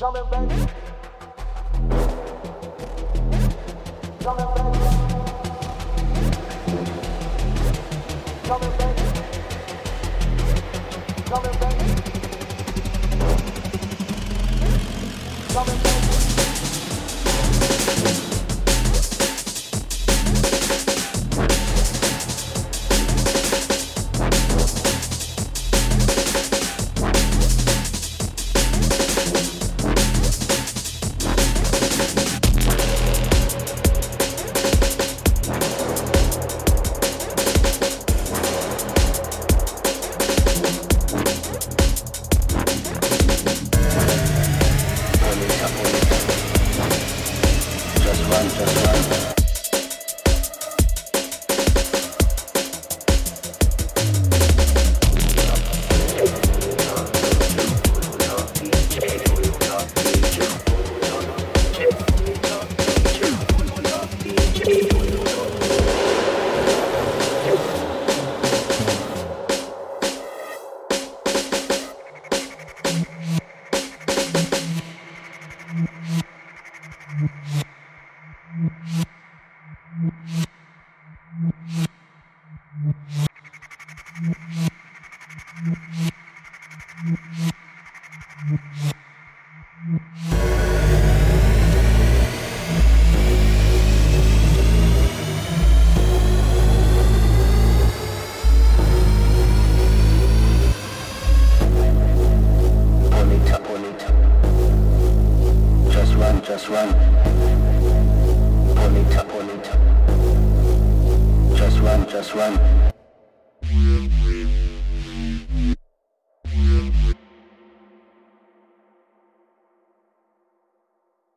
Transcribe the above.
Bonita,